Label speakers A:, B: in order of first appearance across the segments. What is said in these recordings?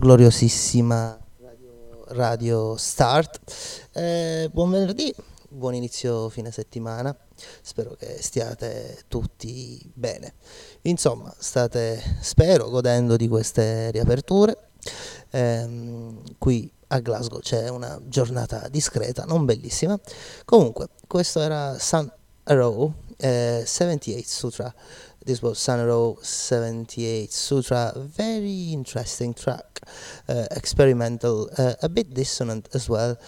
A: gloriosissima radio, radio Start. Eh, buon venerdì, buon inizio fine settimana, spero che stiate tutti bene. Insomma, state, spero, godendo di queste riaperture. Eh, qui a Glasgow c'è una giornata discreta, non bellissima. Comunque, questo era Sun Arrow uh, 78 Sutra. This was Sanaro 78 Sutra. Very interesting track, uh, experimental, uh, a bit dissonant as well.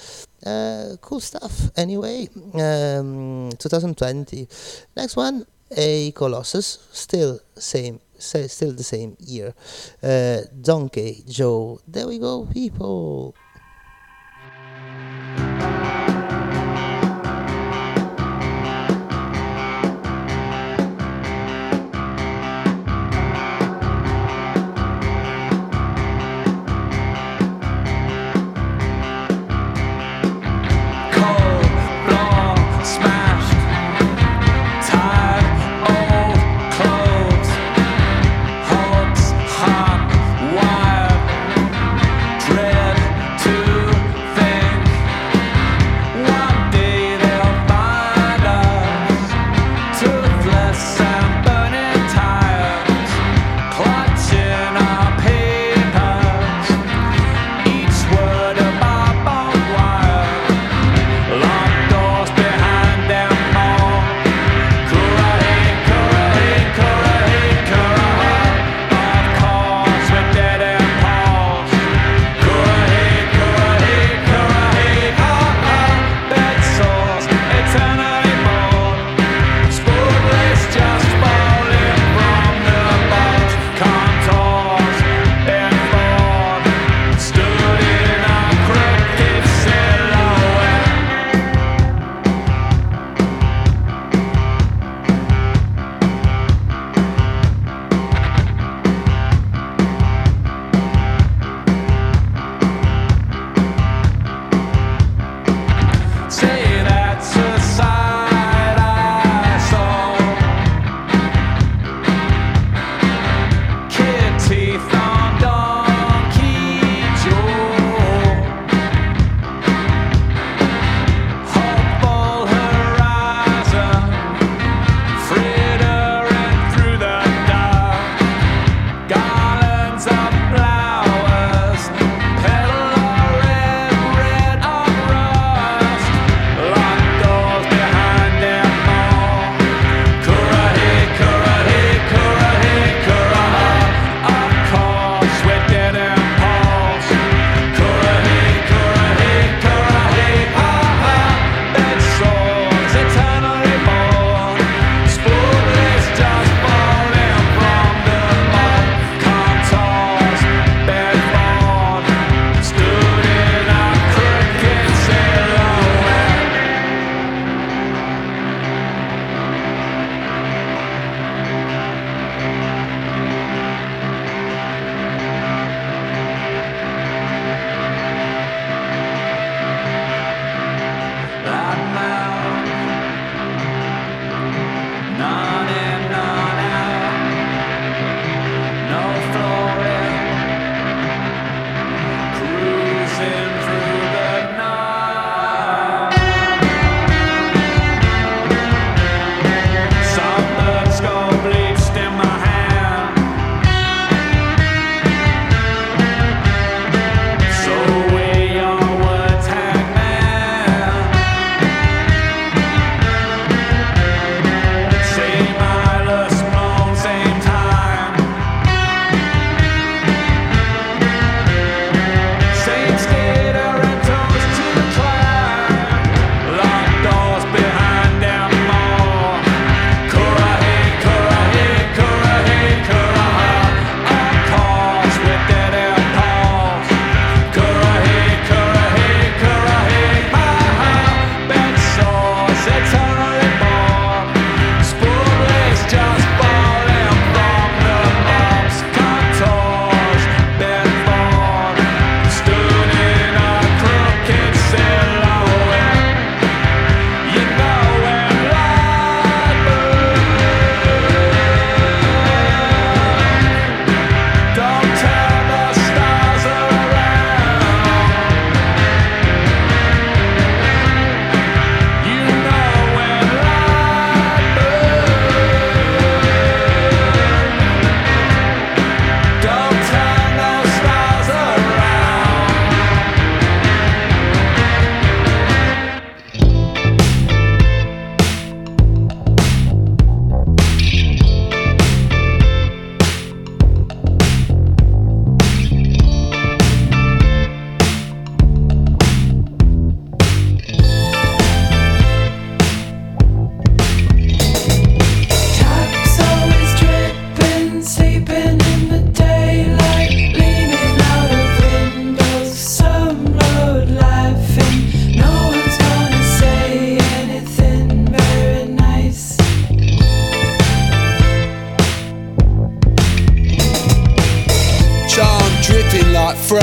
A: Uh, cool stuff. Anyway, um, 2020. Next one, a Colossus. Still same. Still the same year. Uh, Donkey Joe. There we go, people.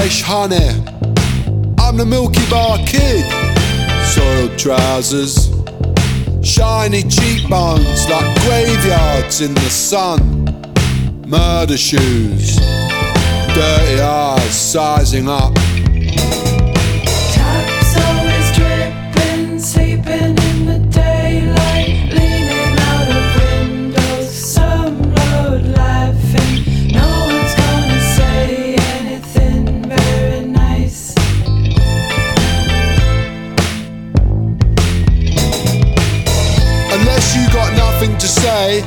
B: Fresh honey. I'm the Milky Bar Kid. Soiled trousers, shiny cheekbones like graveyards in the sun. Murder shoes, dirty eyes sizing up.
C: Say,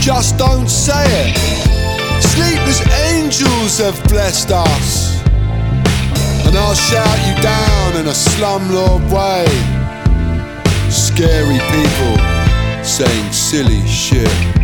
B: just don't say it. Sleepless angels have blessed us. And I'll shout you down in a slumlord way. Scary people saying silly shit.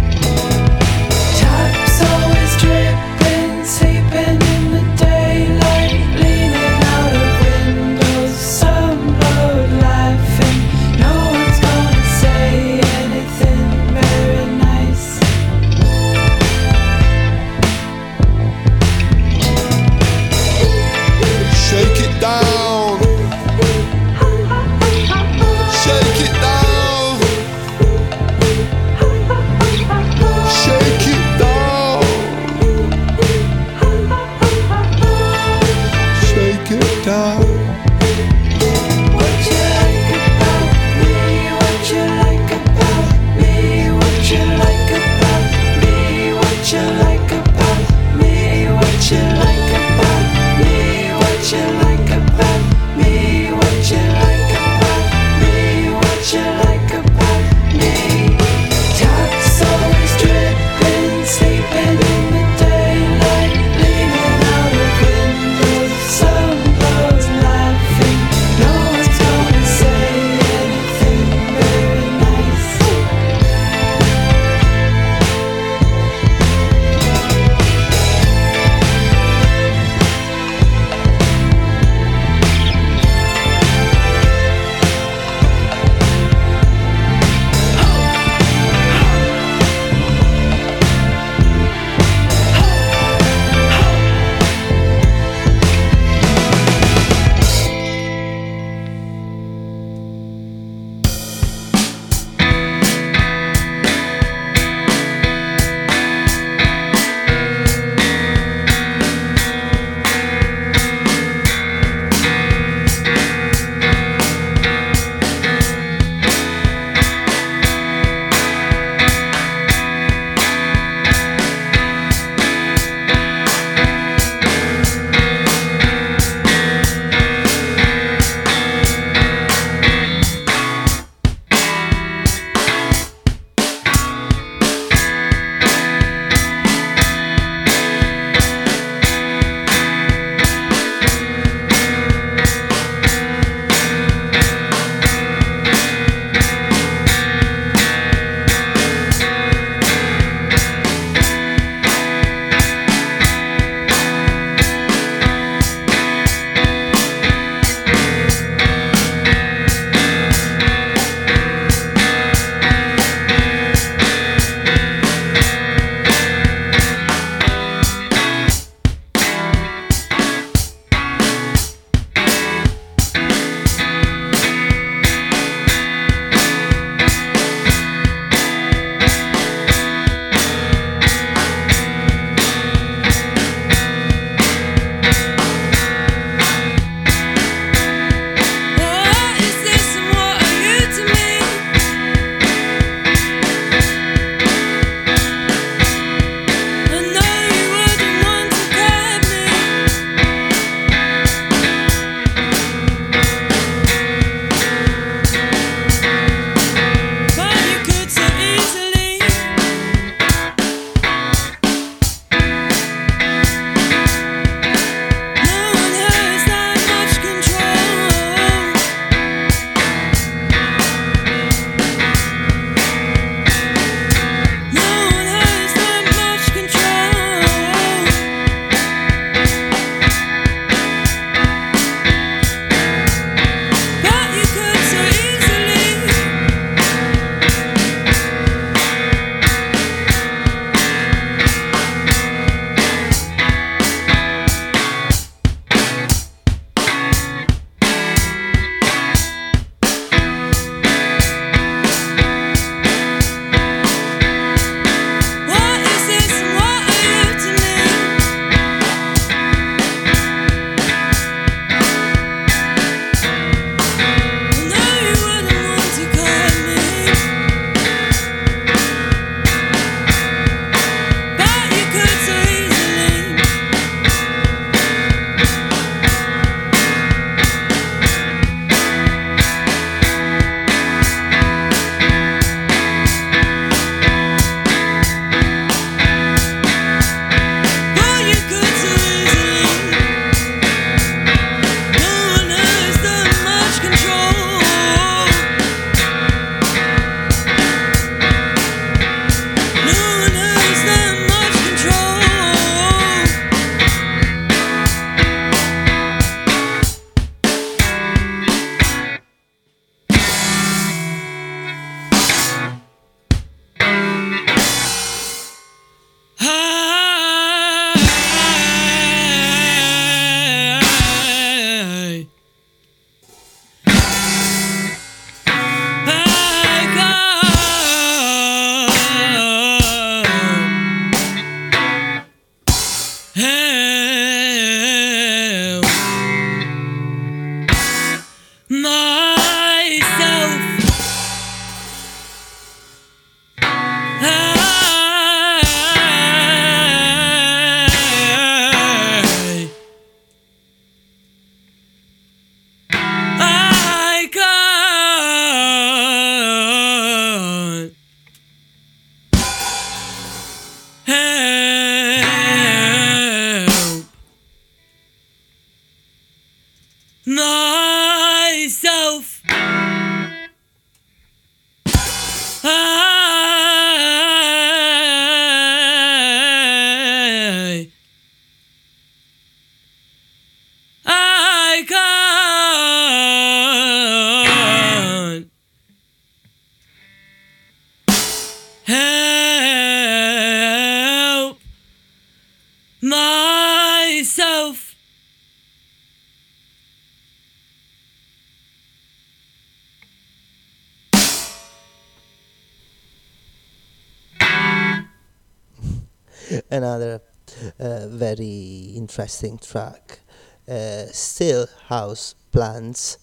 D: interesting track. Uh, Still House Plants,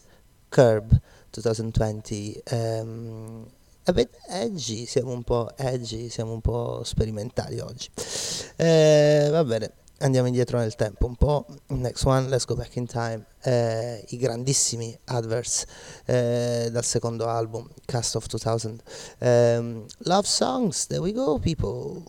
D: Curb 2020. Um, a bit edgy, siamo un po' edgy, siamo un po' sperimentali oggi. Eh, va bene, andiamo indietro nel tempo un po'. Next one, let's go back in time. Eh, I grandissimi adverts eh, dal secondo album, Cast of 2000. Um, ehm, love songs, there we go, people.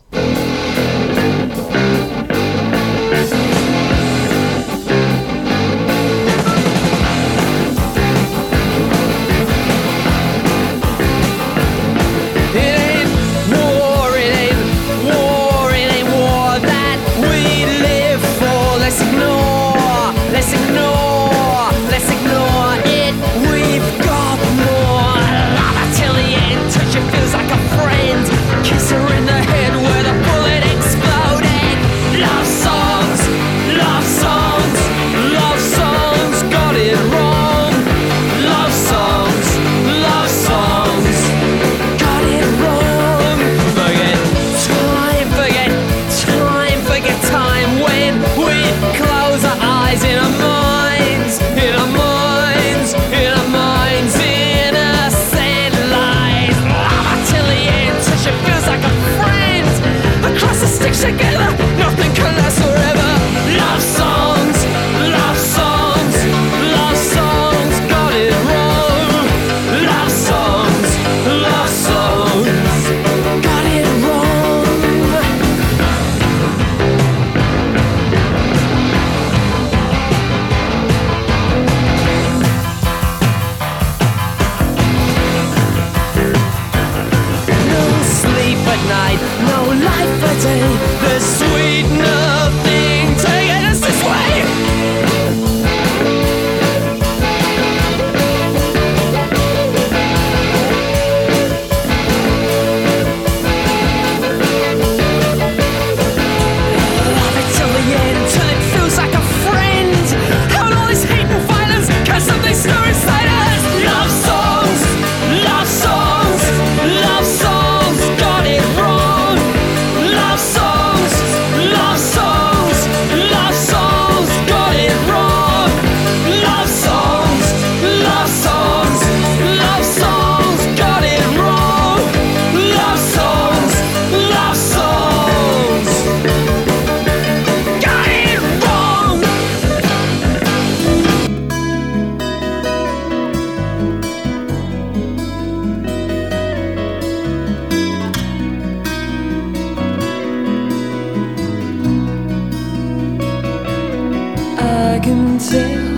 C: 嗯最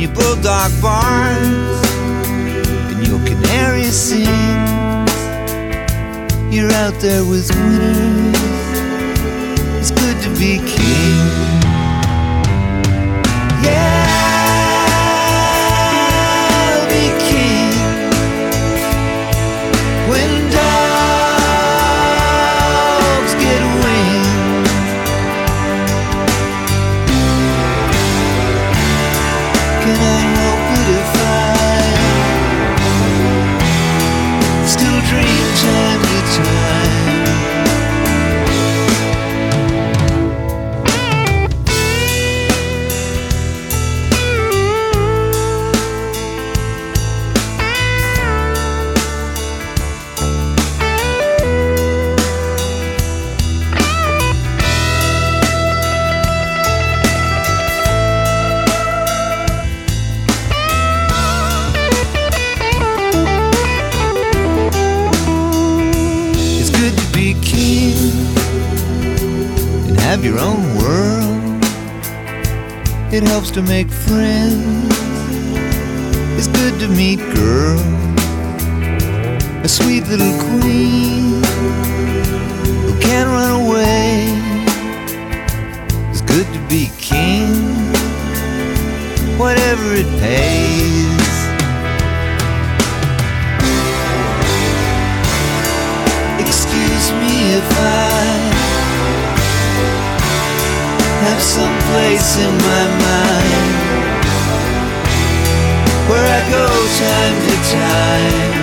C: your
E: bulldog barns and your canary sings. You're out there with winners. It's good to be king. Yeah. It helps to make friends. It's good to meet girls. a sweet little queen who can't run away. It's good to be king, whatever it pays. Excuse me if I have someplace in my mind I go time to time.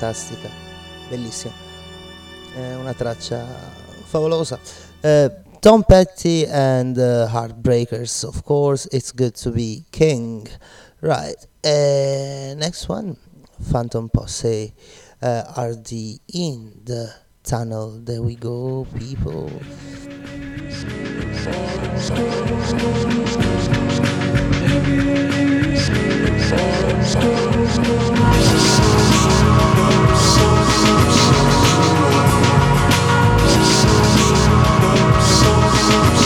A: Fantastica, bellissima. È una traccia favolosa. Eh, Tom Petty and the Heartbreakers, of course, it's good to be king. Right. Uh, next one, Phantom Posse uh, are the in the tunnel. There we go, people.
C: Thank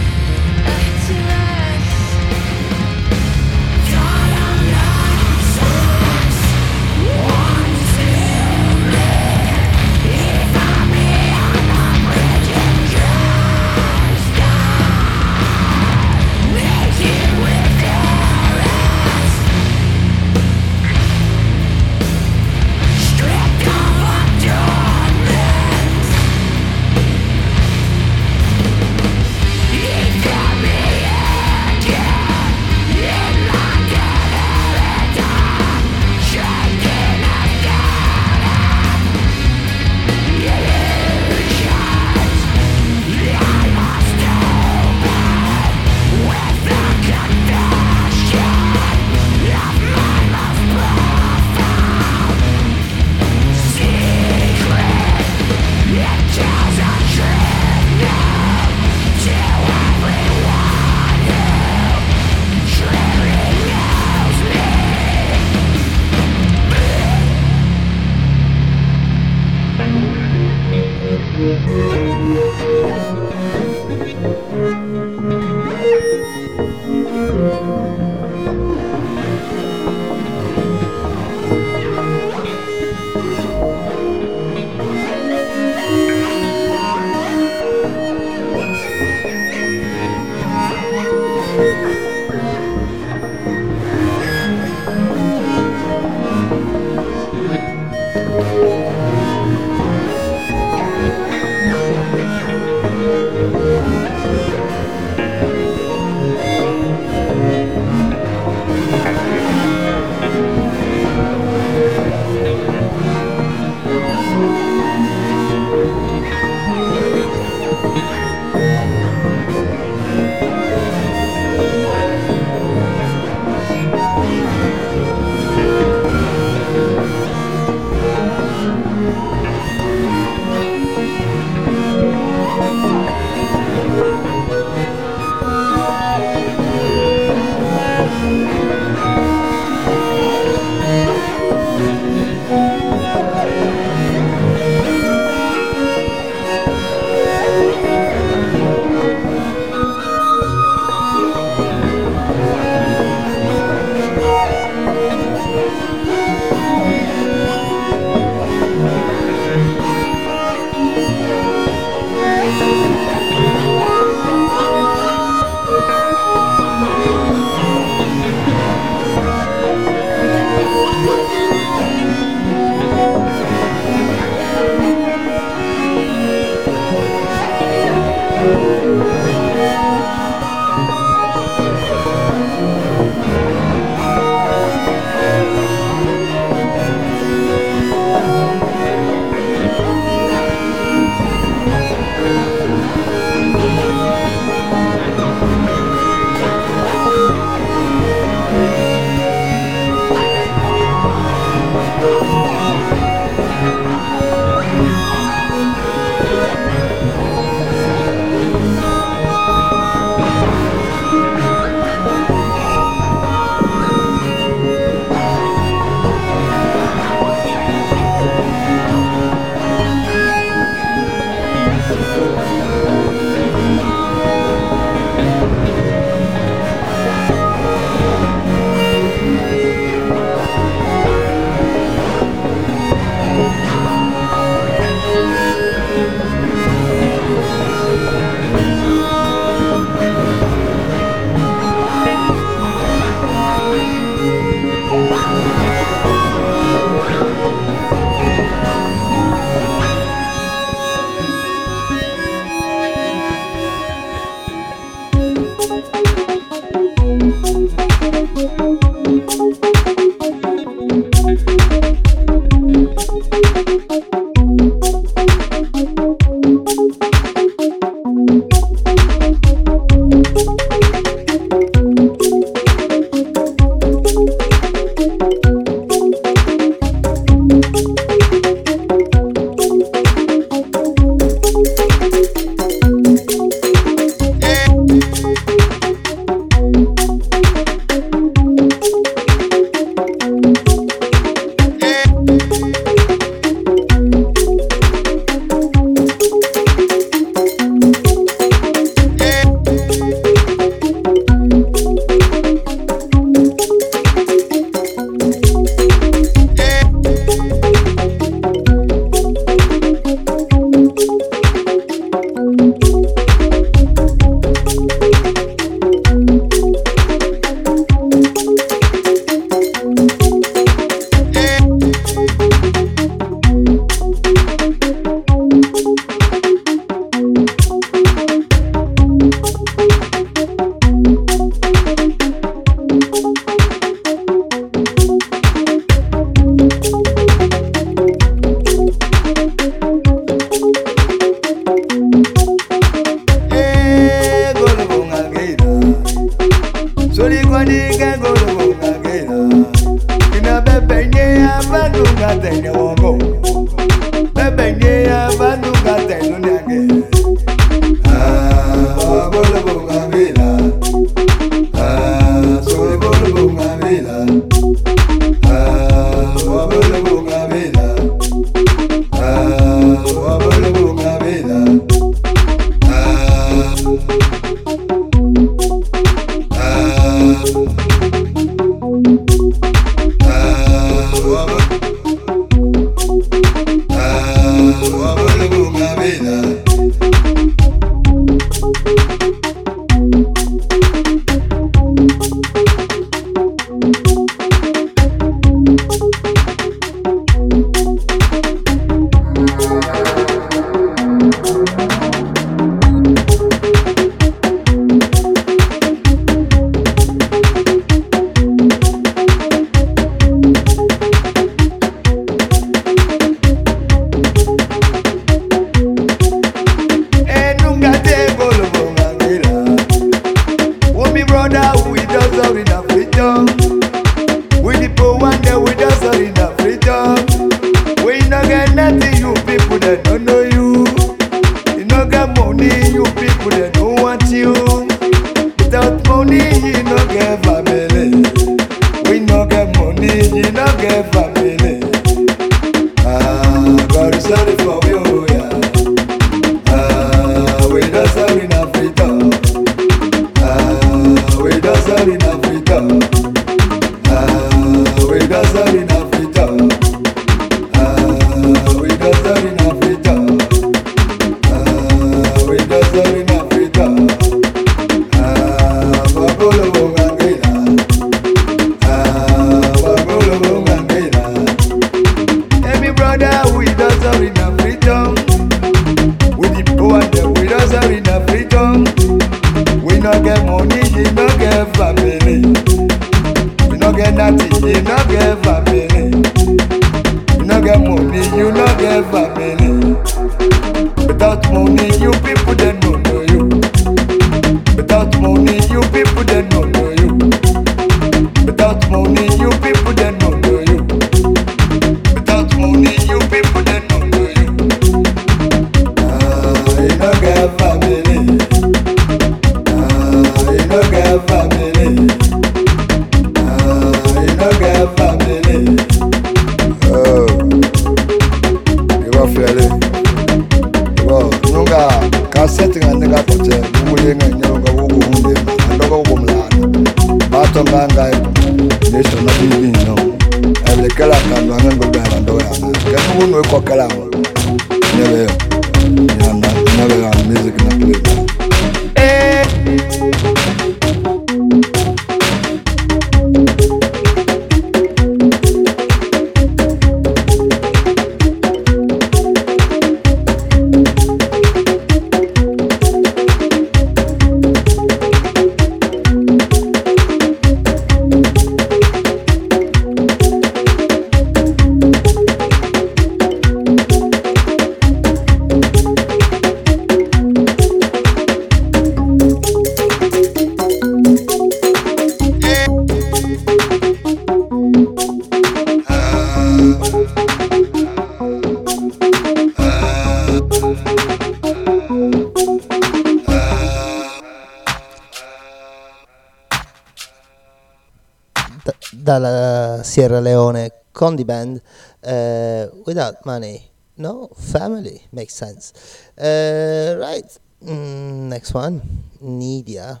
F: on demand uh, without money. No, family makes sense. Uh, right, mm, next one Nidia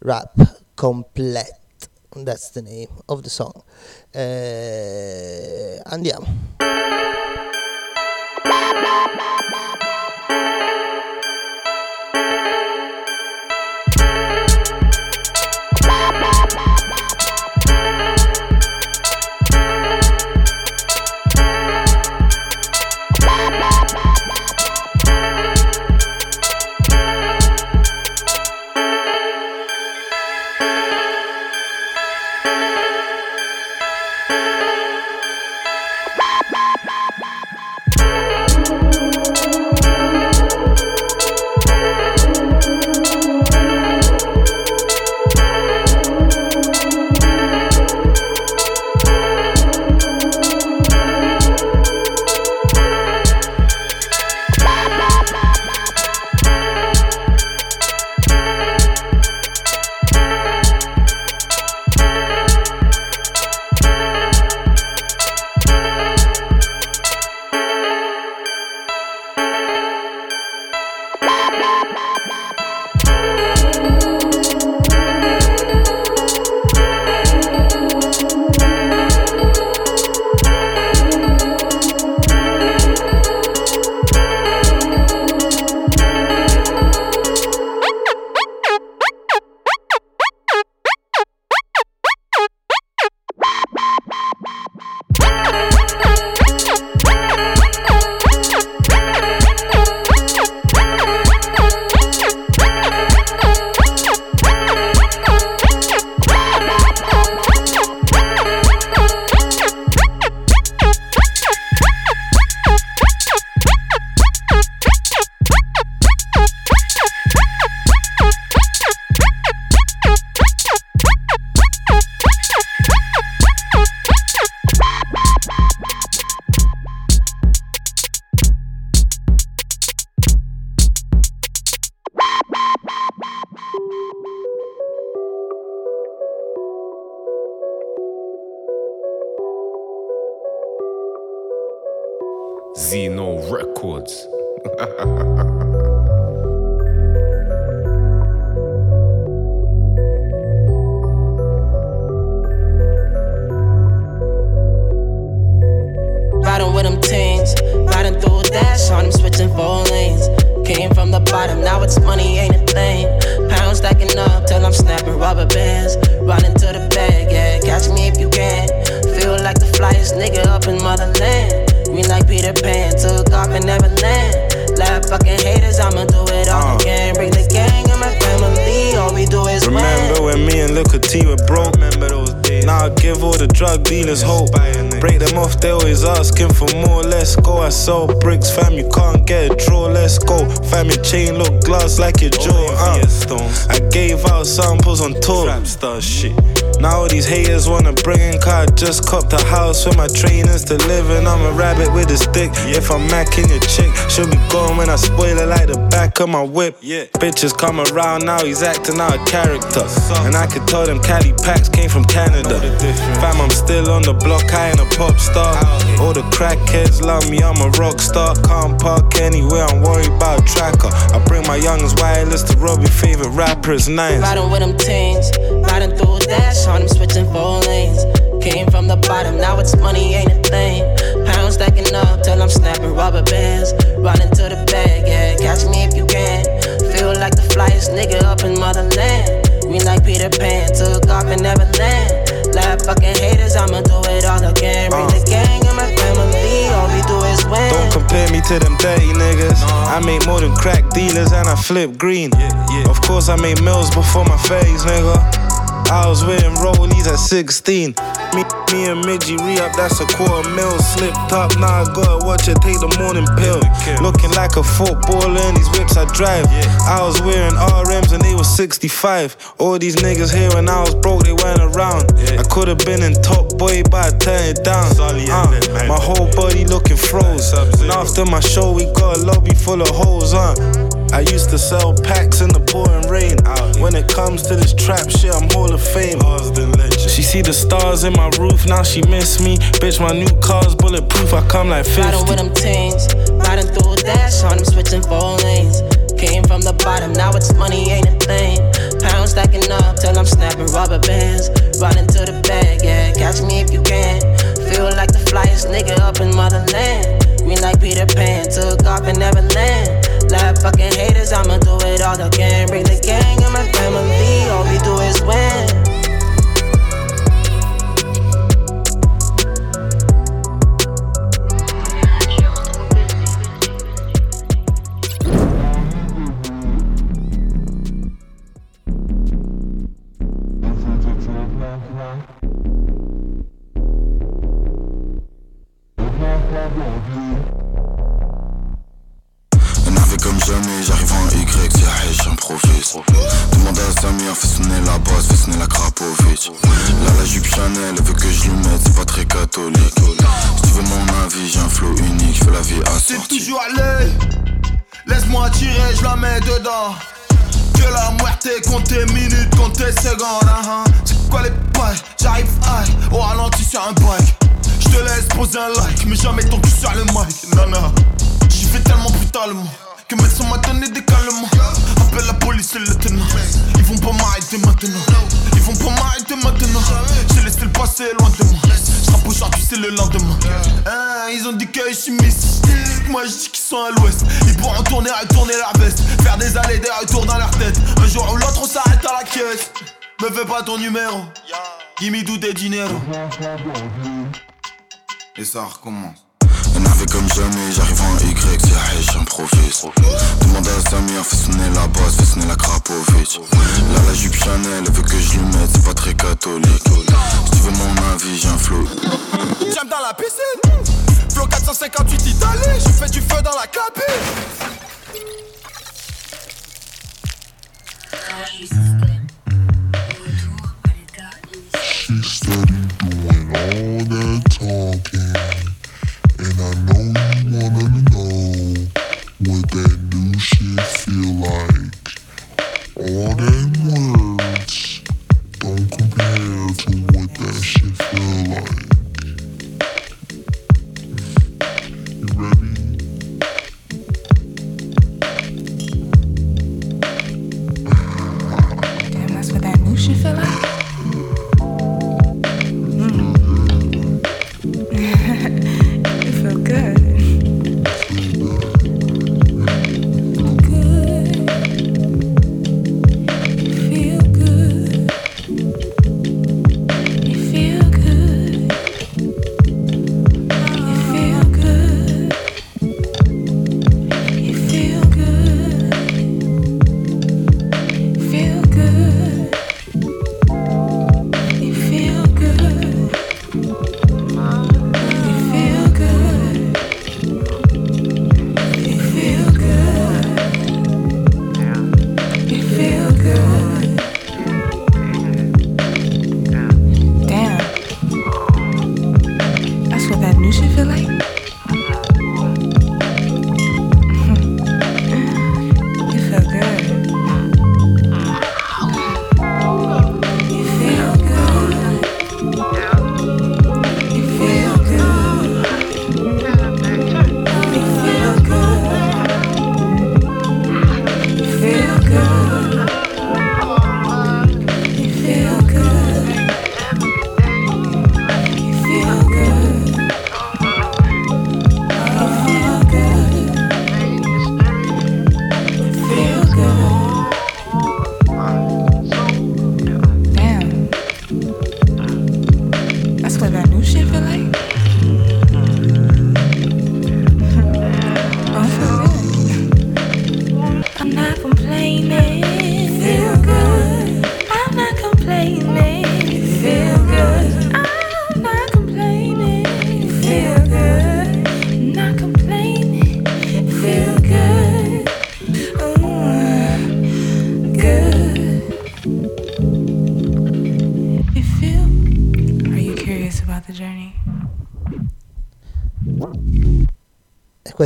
F: Rap Complete. That's the name of the song. Uh, andiamo.
G: If
H: I'm your chick, she'll be gone when I spoil it like the back of my whip. Yeah. Bitches come around now, he's acting out a character. And I could tell them Cali packs came from Canada. Fam, I'm still on the block, I ain't a pop star. All the crackheads love me, I'm a rock star. Can't park anywhere, I'm worried about a tracker. I bring my youngest wireless to rub your favorite rappers, nice.
F: Riding with them teens, riding through dash on them, switching four lanes. Came from the bottom, now it's money, ain't a thing. Pounds stacking up till I'm snapping rubber bands. Riding to the bag, yeah, catch me if you can. Feel like the flyest nigga up in motherland. Green like Peter Pan, took off and never land. Laugh fucking haters, I'ma do it all again. Bring the uh. gang and my family, all we do is win.
H: Don't compare me to them dirty niggas. I make more than crack dealers and I flip green. Of course, I made mills before my phase, nigga. I was wearing rollies at 16. Me, me and Midgie re up, that's a quarter mil. Slipped up, now I gotta watch it, take the morning pill. Looking like a footballer in these whips I drive. I was wearing RMs and they were 65. All these niggas here when I was broke, they weren't around. I could have been in top boy, but I turned it down. Uh, my whole body looking froze. And after my show, we got a lobby full of hoes, huh? I used to sell packs in the pouring rain. When it comes to this trap shit, I'm Hall of Fame. She see the stars in my roof, now she miss me. Bitch, my new car's bulletproof, I come like 50.
F: Riding with them teens, riding through dash on them, switching four lanes. Came from the bottom, now it's money, ain't a thing. Pounds stacking up till I'm snapping rubber bands. Riding to the bag, yeah, catch me if you can. Feel like the flyest nigga up in motherland. Green like Peter Pan, took off and never land. Laugh fucking haters, I'ma do it all again. Bring the gang and my family, all we do is win.
I: Énervé Demande à Samir, fais sonner la basse, fais sonner la Krapovic Là la jupe Chanel, elle veut que je lui mette, c'est pas très catholique Si tu veux mon avis, j'ai un flow unique, je la vie
J: C'est
I: assortie
J: toujours à l'œil. Laisse-moi tirer, je la mets dedans. Que la muerte compte tes minutes, compte tes secondes. hein, hein. C'est quoi les pages J'arrive high, au ralenti sur un bike. Je te laisse poser un like, mais jamais ton cul sur le mic. Non. J'y vais tellement brutalement. Que médecin m'a donné des calmants. Appelle la police et le tenant. Ils vont pas m'arrêter maintenant. Ils vont pas m'arrêter maintenant. J'ai laissé le passé loin de moi. Rappe aujourd'hui, c'est le lendemain. Hein, ils ont dit que je suis. Moi je dis qu'ils sont à l'ouest. Ils pourront tourner, retourner leur veste. Faire des allées, des retours dans leur tête. Un jour ou l'autre, on s'arrête à la caisse. Me fais pas ton numéro. Gimme do des dinero.
I: Et ça recommence Énervé comme jamais, j'arrive en Y, j'improvise Demande à Samir, fais sonner la basse, fais sonner la Krapovic Là la jupe Chanel, elle veut que je lui mette, c'est pas très catholique Si tu veux mon avis, j'ai un flow
J: J'aime dans la piscine. Flow 458 Italie. Je fais du feu dans la cabine.
K: She steady doing all that talking, and I know you wanna know what shit feel like. All them words don't compare to what that shit feel like.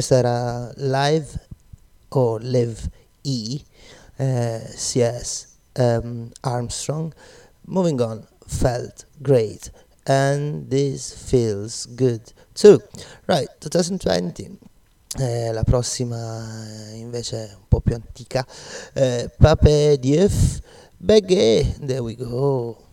L: questa era Live o Live E, eh, CS um, Armstrong. Moving on, felt great, and this feels good too. Right, 2020. Eh, la prossima eh, invece un po' più antica, eh, Pape Dieuf, Beghe, there we go.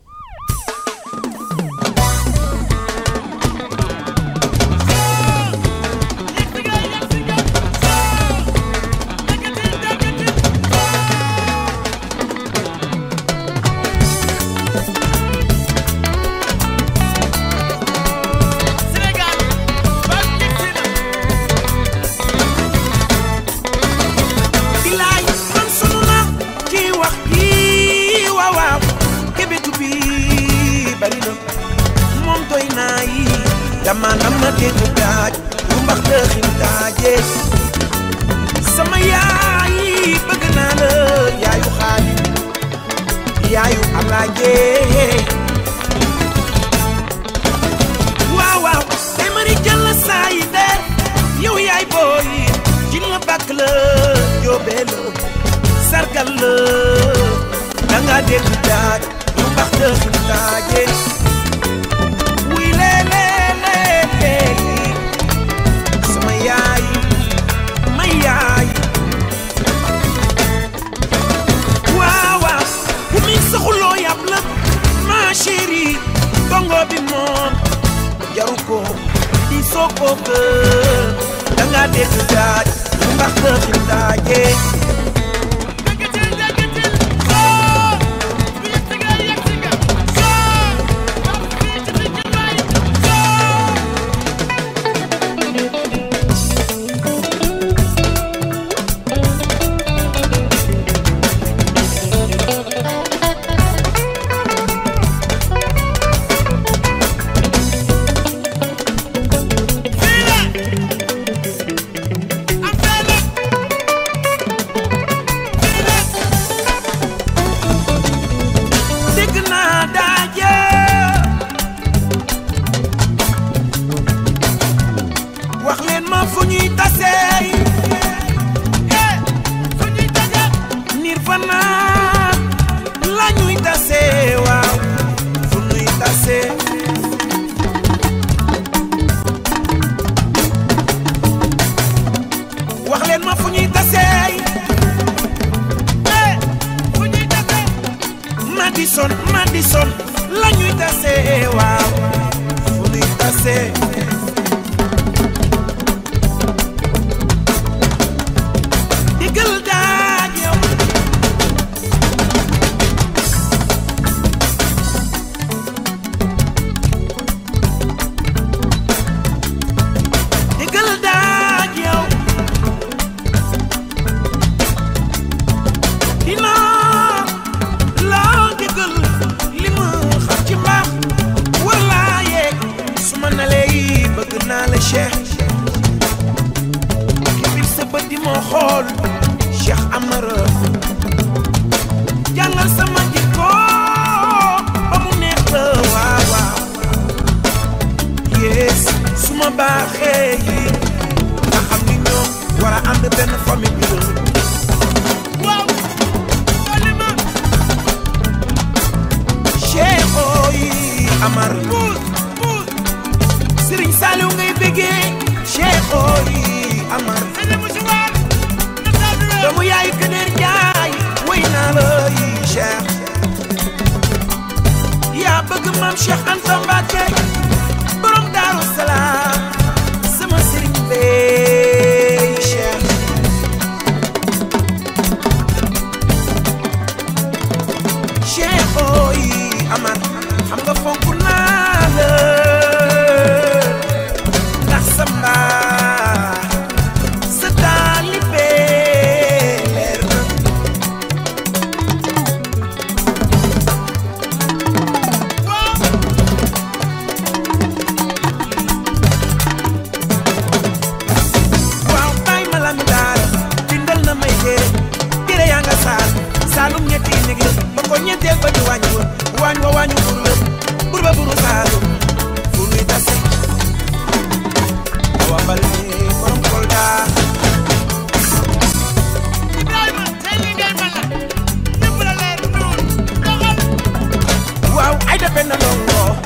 M: benn ndongo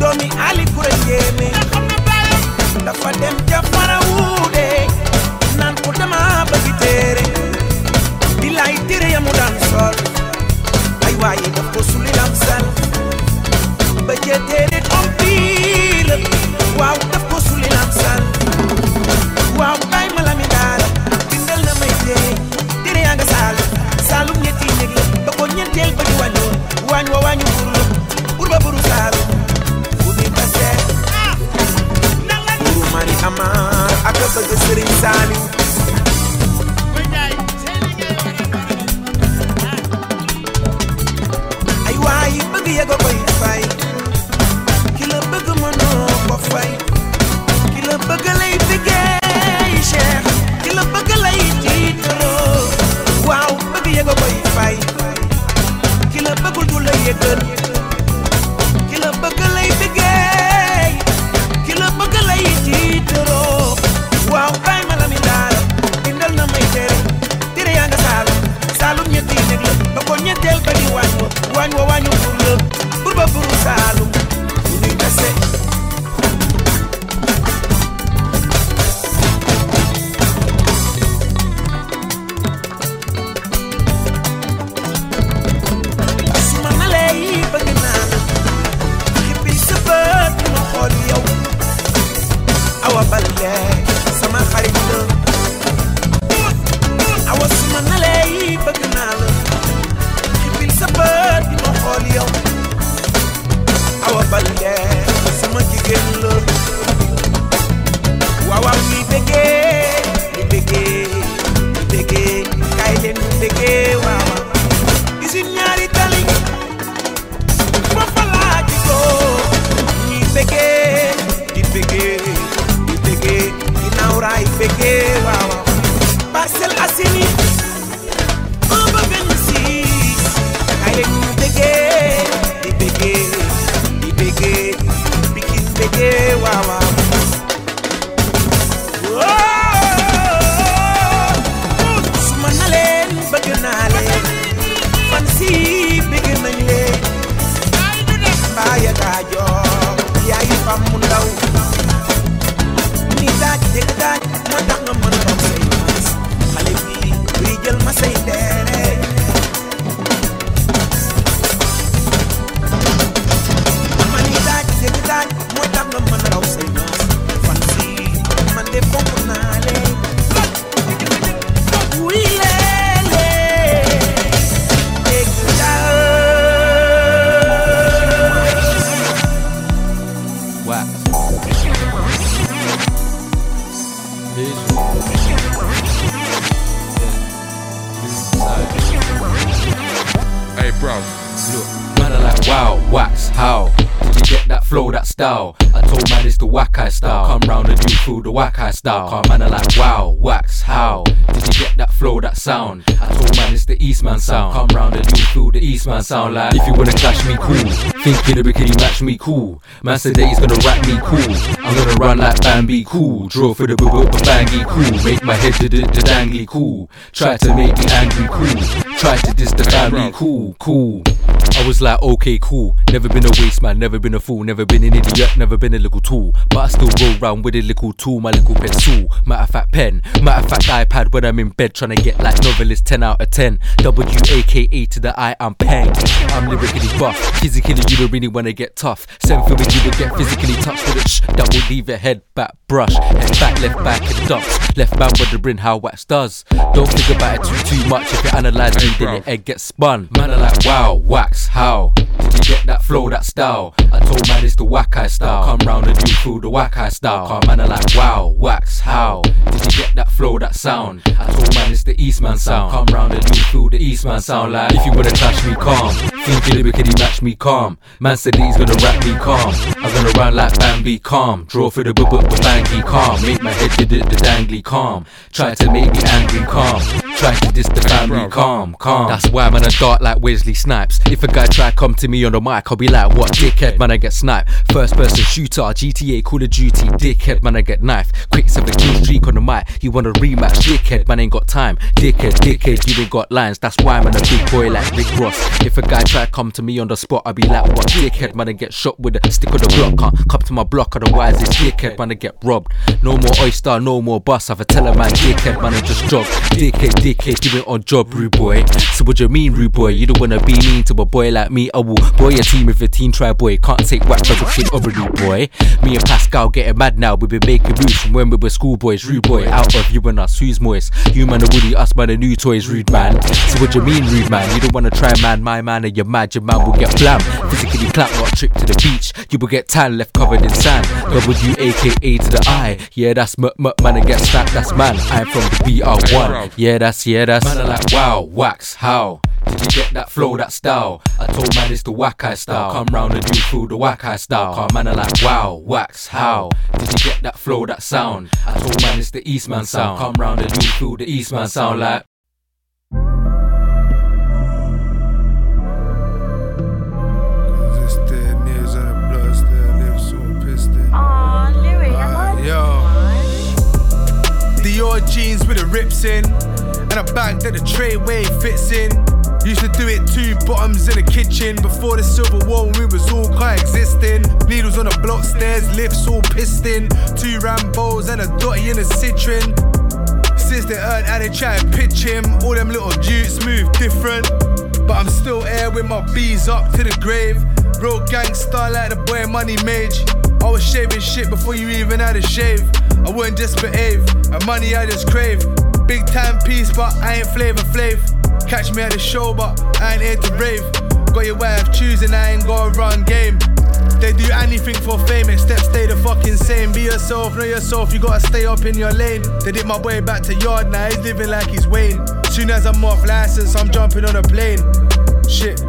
M: doomi Ali Kure Yéeme dafa dem ja farawuude naan ko dama bëgg téere di lay téere ya mu daan sol. Ay waaye daf ko lam sal ba jee téere tompi la
L: wa waañu bur ba buru saalum fu ni buru mari amaar ak bëgg sëriñ saaliw ay waay bëgg koy fay. Ki la bëgg ko fay. Ki la
N: style. Come man, I like wow, wax, how? Did you get that flow, that sound? I told man it's the Eastman sound. Come round and you through the Eastman sound. Like, if you wanna clash me, cool. Think you the bikini match me, cool. Man said that he's gonna rap me, cool. I'm gonna run like Bambi, cool. Draw for the boo boo bangy, cool. Make my head the dangly, cool. Try to make me angry, cool. Try to diss the family, cool, cool. I was like, okay, cool. Never been a waste man, never been a fool, never been an idiot, never been a little tool. But I still roll round with a little tool, my little pencil. Matter of fact, pen. Matter of fact, iPad when I'm in bed trying to get like novelist 10 out of 10. W A K A to the I, I'm peng. I'm lyrically buff. Physically, you don't really wanna get tough. Send for me, you would get physically touched with it. That will leave your head back, brush. Head back, left back, and dumps. Left man wondering how wax does. Don't think about it too, too much. If you analyze me, then your egg gets spun. Man, are like, wow, wax, how? Did you get that flow, that style? I told man it's the whack eye style. Come round and do through the whack eye style. Come man, are like, wow, wax, how? Did you get that flow, that sound? I told man it's the Eastman sound. Come round and do through the Eastman sound. Like, if you wanna clash me, calm. Thinking the wicked, he match me, calm. Man said he's gonna rap me, calm. I'm gonna run like Bambi, calm. Draw for the bu bu bu bangy, calm. Make my head the, the, the dangly, calm. Try to make me angry, calm. Try to diss the family, calm, calm. That's why man, I dart like Wesley Snipes. If a guy try come to me on the mic, I'll be like, what dickhead, man, I get sniped. First person shooter, GTA, Call of Duty, dickhead, man, I get knifed. Quick seven kill streak on the mic. You want a rematch, dickhead, man, ain't got time. Dickhead, dickhead, you ain't got lines. That's why man, a big boy like Rick Ross. If a guy try come to me on the spot, I'll be like, what dickhead, man, I get shot with a stick on the block. Can't come to my block, otherwise it's dickhead, man, I get robbed. No more oyster, no more bus. I've a tell a man, dickhead, man, I just job. Dickhead, dickhead, it on job, rude boy. So what you mean, rude boy? You don't wanna be mean to a boy like me. I will boy your team if a teen try boy. Can't take whack for the kid or rude boy. Me and Pascal getting mad now. We've been making moves from when we were schoolboys. Rude boy, out of you and us. Who's moist? You man, the woody, us man, the new toys. Rude man. So what you mean, rude man? You don't wanna try man, my man, and you're mad. Your man will get blam. Physically not trip to the beach. You will get tan left covered in sand. W A K A to the I. Yeah, that's m m man and get snapped. That's man. I'm from the BR1. Yeah, that's yeah, that's man. are like wow, wax, how? Did you get that flow, that style? I told man it's the whack eye style. Come round and do through the whack eye style. Car man are like wow, wax, how? Did you get that flow, that sound? I told man it's the Eastman sound. Come round and do through the Eastman sound like.
O: Jeans with the rips in, and a bag that the tray way fits in. Used to do it two bottoms in the kitchen before the civil war we was all coexisting. Needles on the block stairs, lifts all piston. Two Rambos and a dotty in a Citroen. Since they heard how they try and pitch him, all them little dudes move different. But I'm still here with my bees up to the grave. Real gangster like the boy Money Mage. I was shaving shit before you even had a shave. I wouldn't just behave, and money I just crave. Big time piece, but I ain't flavor flav. Catch me at the show, but I ain't here to rave. Got your of choosing, I ain't got a run game. They do anything for fame, except stay the fucking same. Be yourself, know yourself, you gotta stay up in your lane. They did my way back to yard, now he's living like he's Wayne. Soon as I'm off license, I'm jumping on a plane. Shit,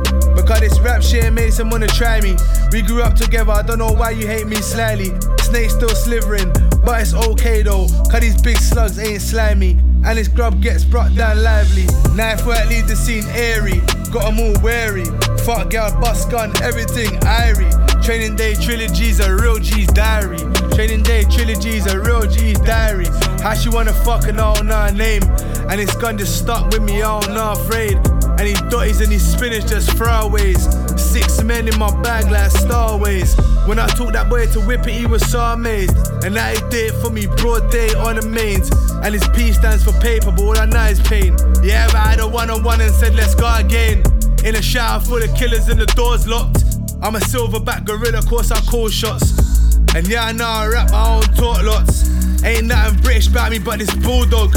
O: because this rap shit makes them wanna try me. We grew up together, I don't know why you hate me slyly. Snake still slithering, but it's okay though, cause these big slugs ain't slimy. And this grub gets brought down lively. Knife work leave the scene airy, Got got 'em all wary. Fuck girl, bust gun, everything irie. Training day trilogies a real G's diary. Training day trilogies a real G's diary. How she wanna fuck and I don't know her name. And this gun just stuck with me, don't know afraid. And these dotties and these spinach just throwaways. Six men in my bag like starways. When I took that boy to whip it, he was so amazed. And now he did for me broad day on the mains. And his P stands for paper, but all I know is pain. Yeah, but I had a one on one and said, let's go again. In a shower full of killers and the doors locked. I'm a silverback gorilla, course I call shots. And yeah, I know I rap, my own talk lots. Ain't nothing British about me but this bulldog.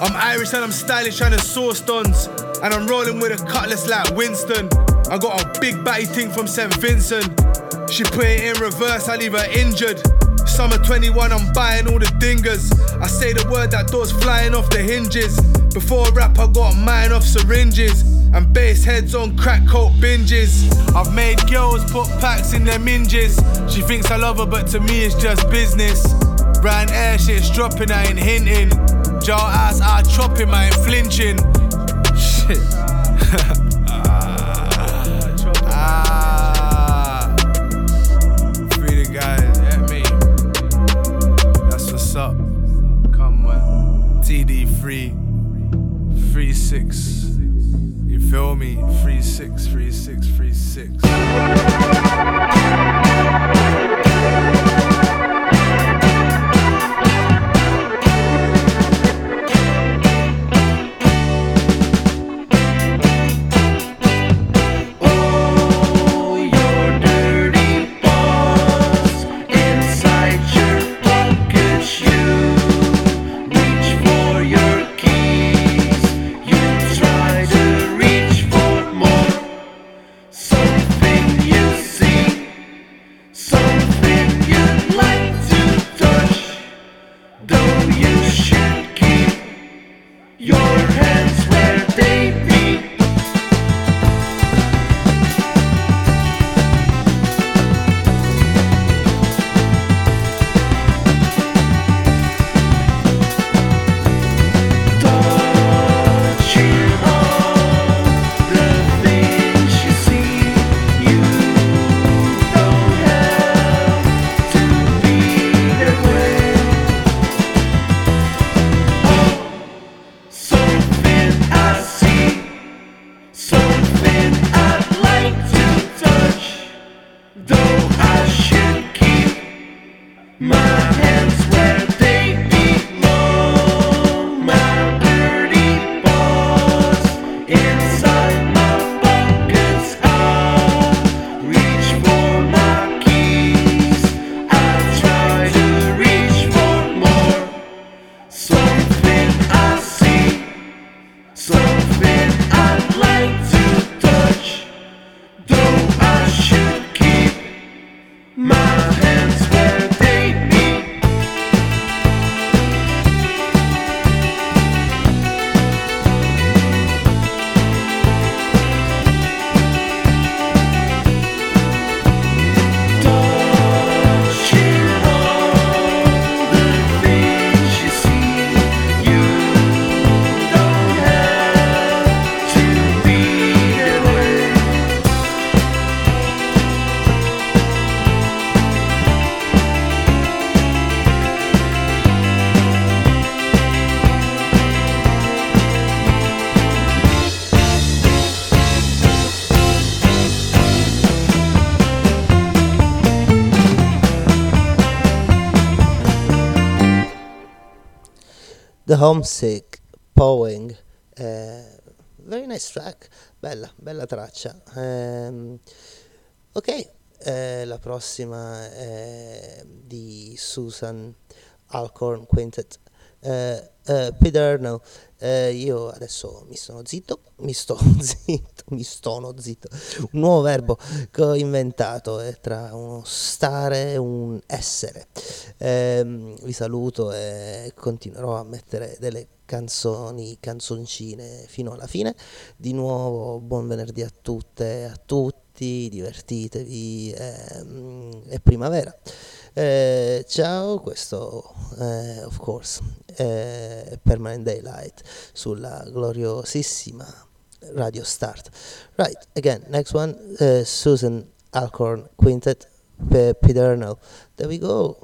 O: I'm Irish and I'm stylish trying to source dons. And I'm rolling with a cutlass like Winston. I got a big batty thing from St. Vincent. She put it in reverse, I leave her injured. Summer 21, I'm buying all the dingers. I say the word, that door's flying off the hinges. Before rap, I got mine off syringes. And bass heads on crack coke binges. I've made girls put packs in their minges. She thinks I love her, but to me it's just business. Brown air shit's dropping, I ain't hinting. Jar ass, I chop him, I ain't flinching. Shit. ah, ah. Free the guys, me. That's what's up. Come on. TD3, 3 6. You feel me?
C: 3 6, 3 6, 3
A: 6. Homesick, Powing, eh, very nice track, bella, bella traccia. Ehm, ok, eh, la prossima è di Susan Alcorn Quintet. Eh, eh, Peter eh, io adesso mi sono zitto, mi sto zitto, mi stono zitto, un nuovo verbo che ho inventato è tra uno stare e un essere. Ehm, vi saluto e continuerò a mettere delle canzoni, canzoncine fino alla fine. Di nuovo buon venerdì a tutte e a tutti, divertitevi, ehm, è primavera. Eh, ciao, questo eh, of course è Permanent Daylight sulla gloriosissima Radio Start. Right, again, next one, uh, Susan Alcorn Quintet, P- Pedernal. There we go.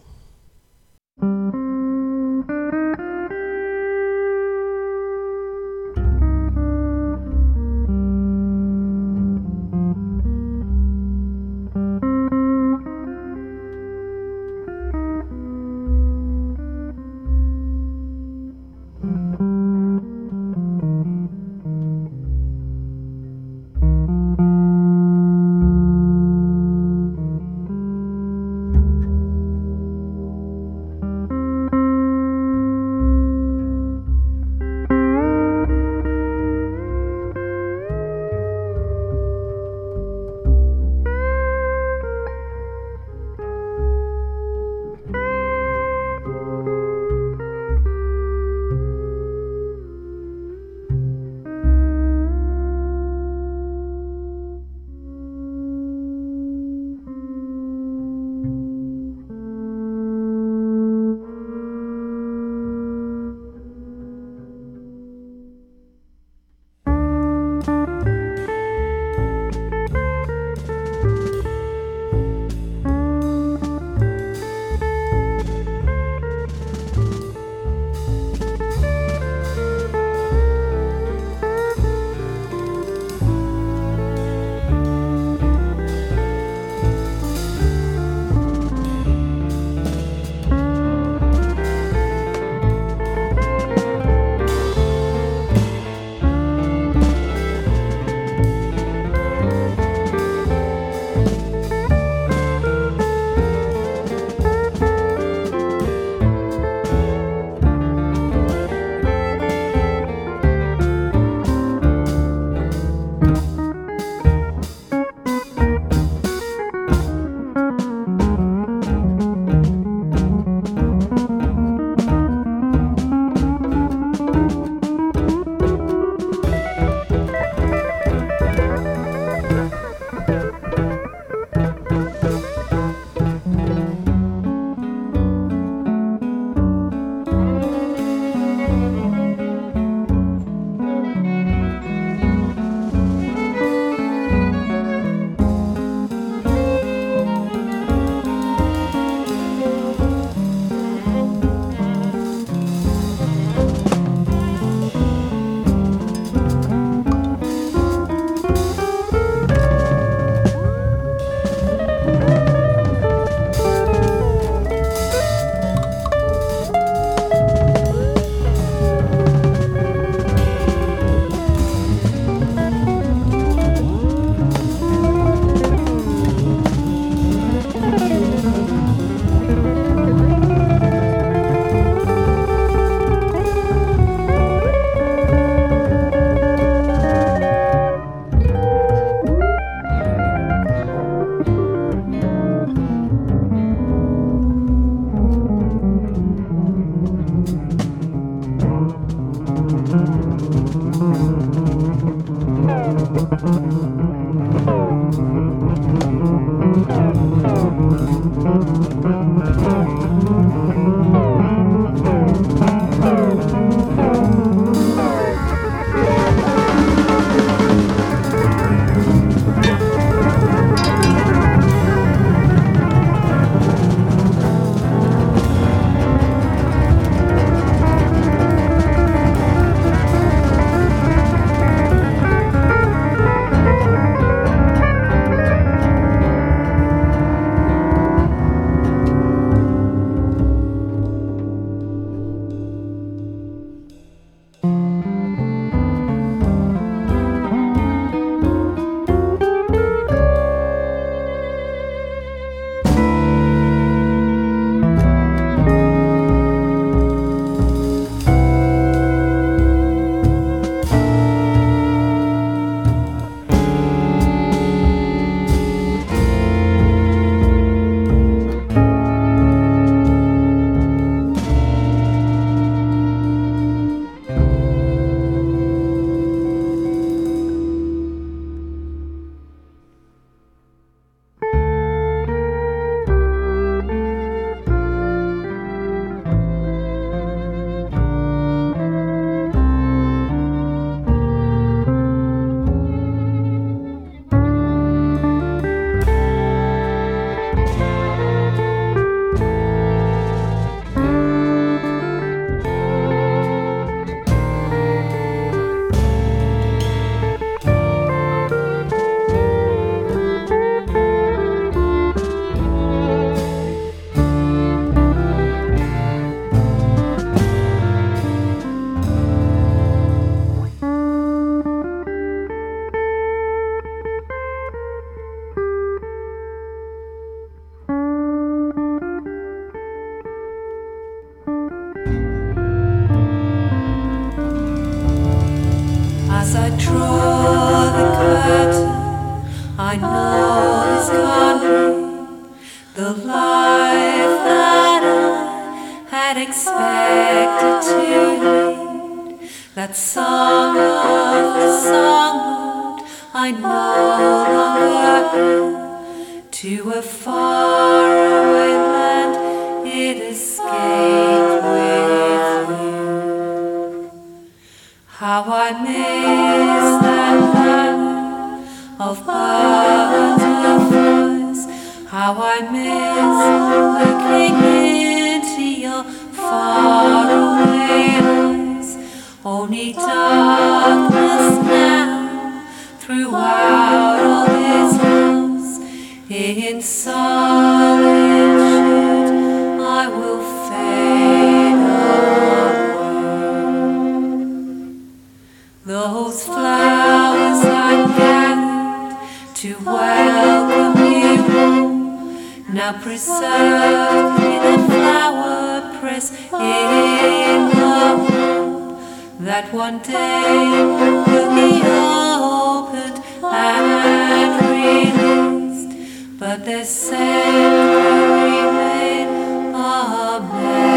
P: One day will be opened and released. But scent will remain a memory.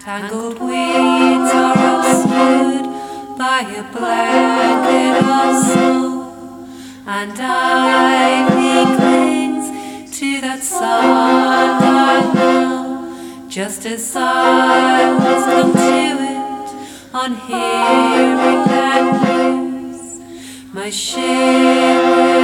P: Tangled weeds are obscured by a blanket of snow, and ivy clings to that now, just as I was come to it on hearing that news. My ship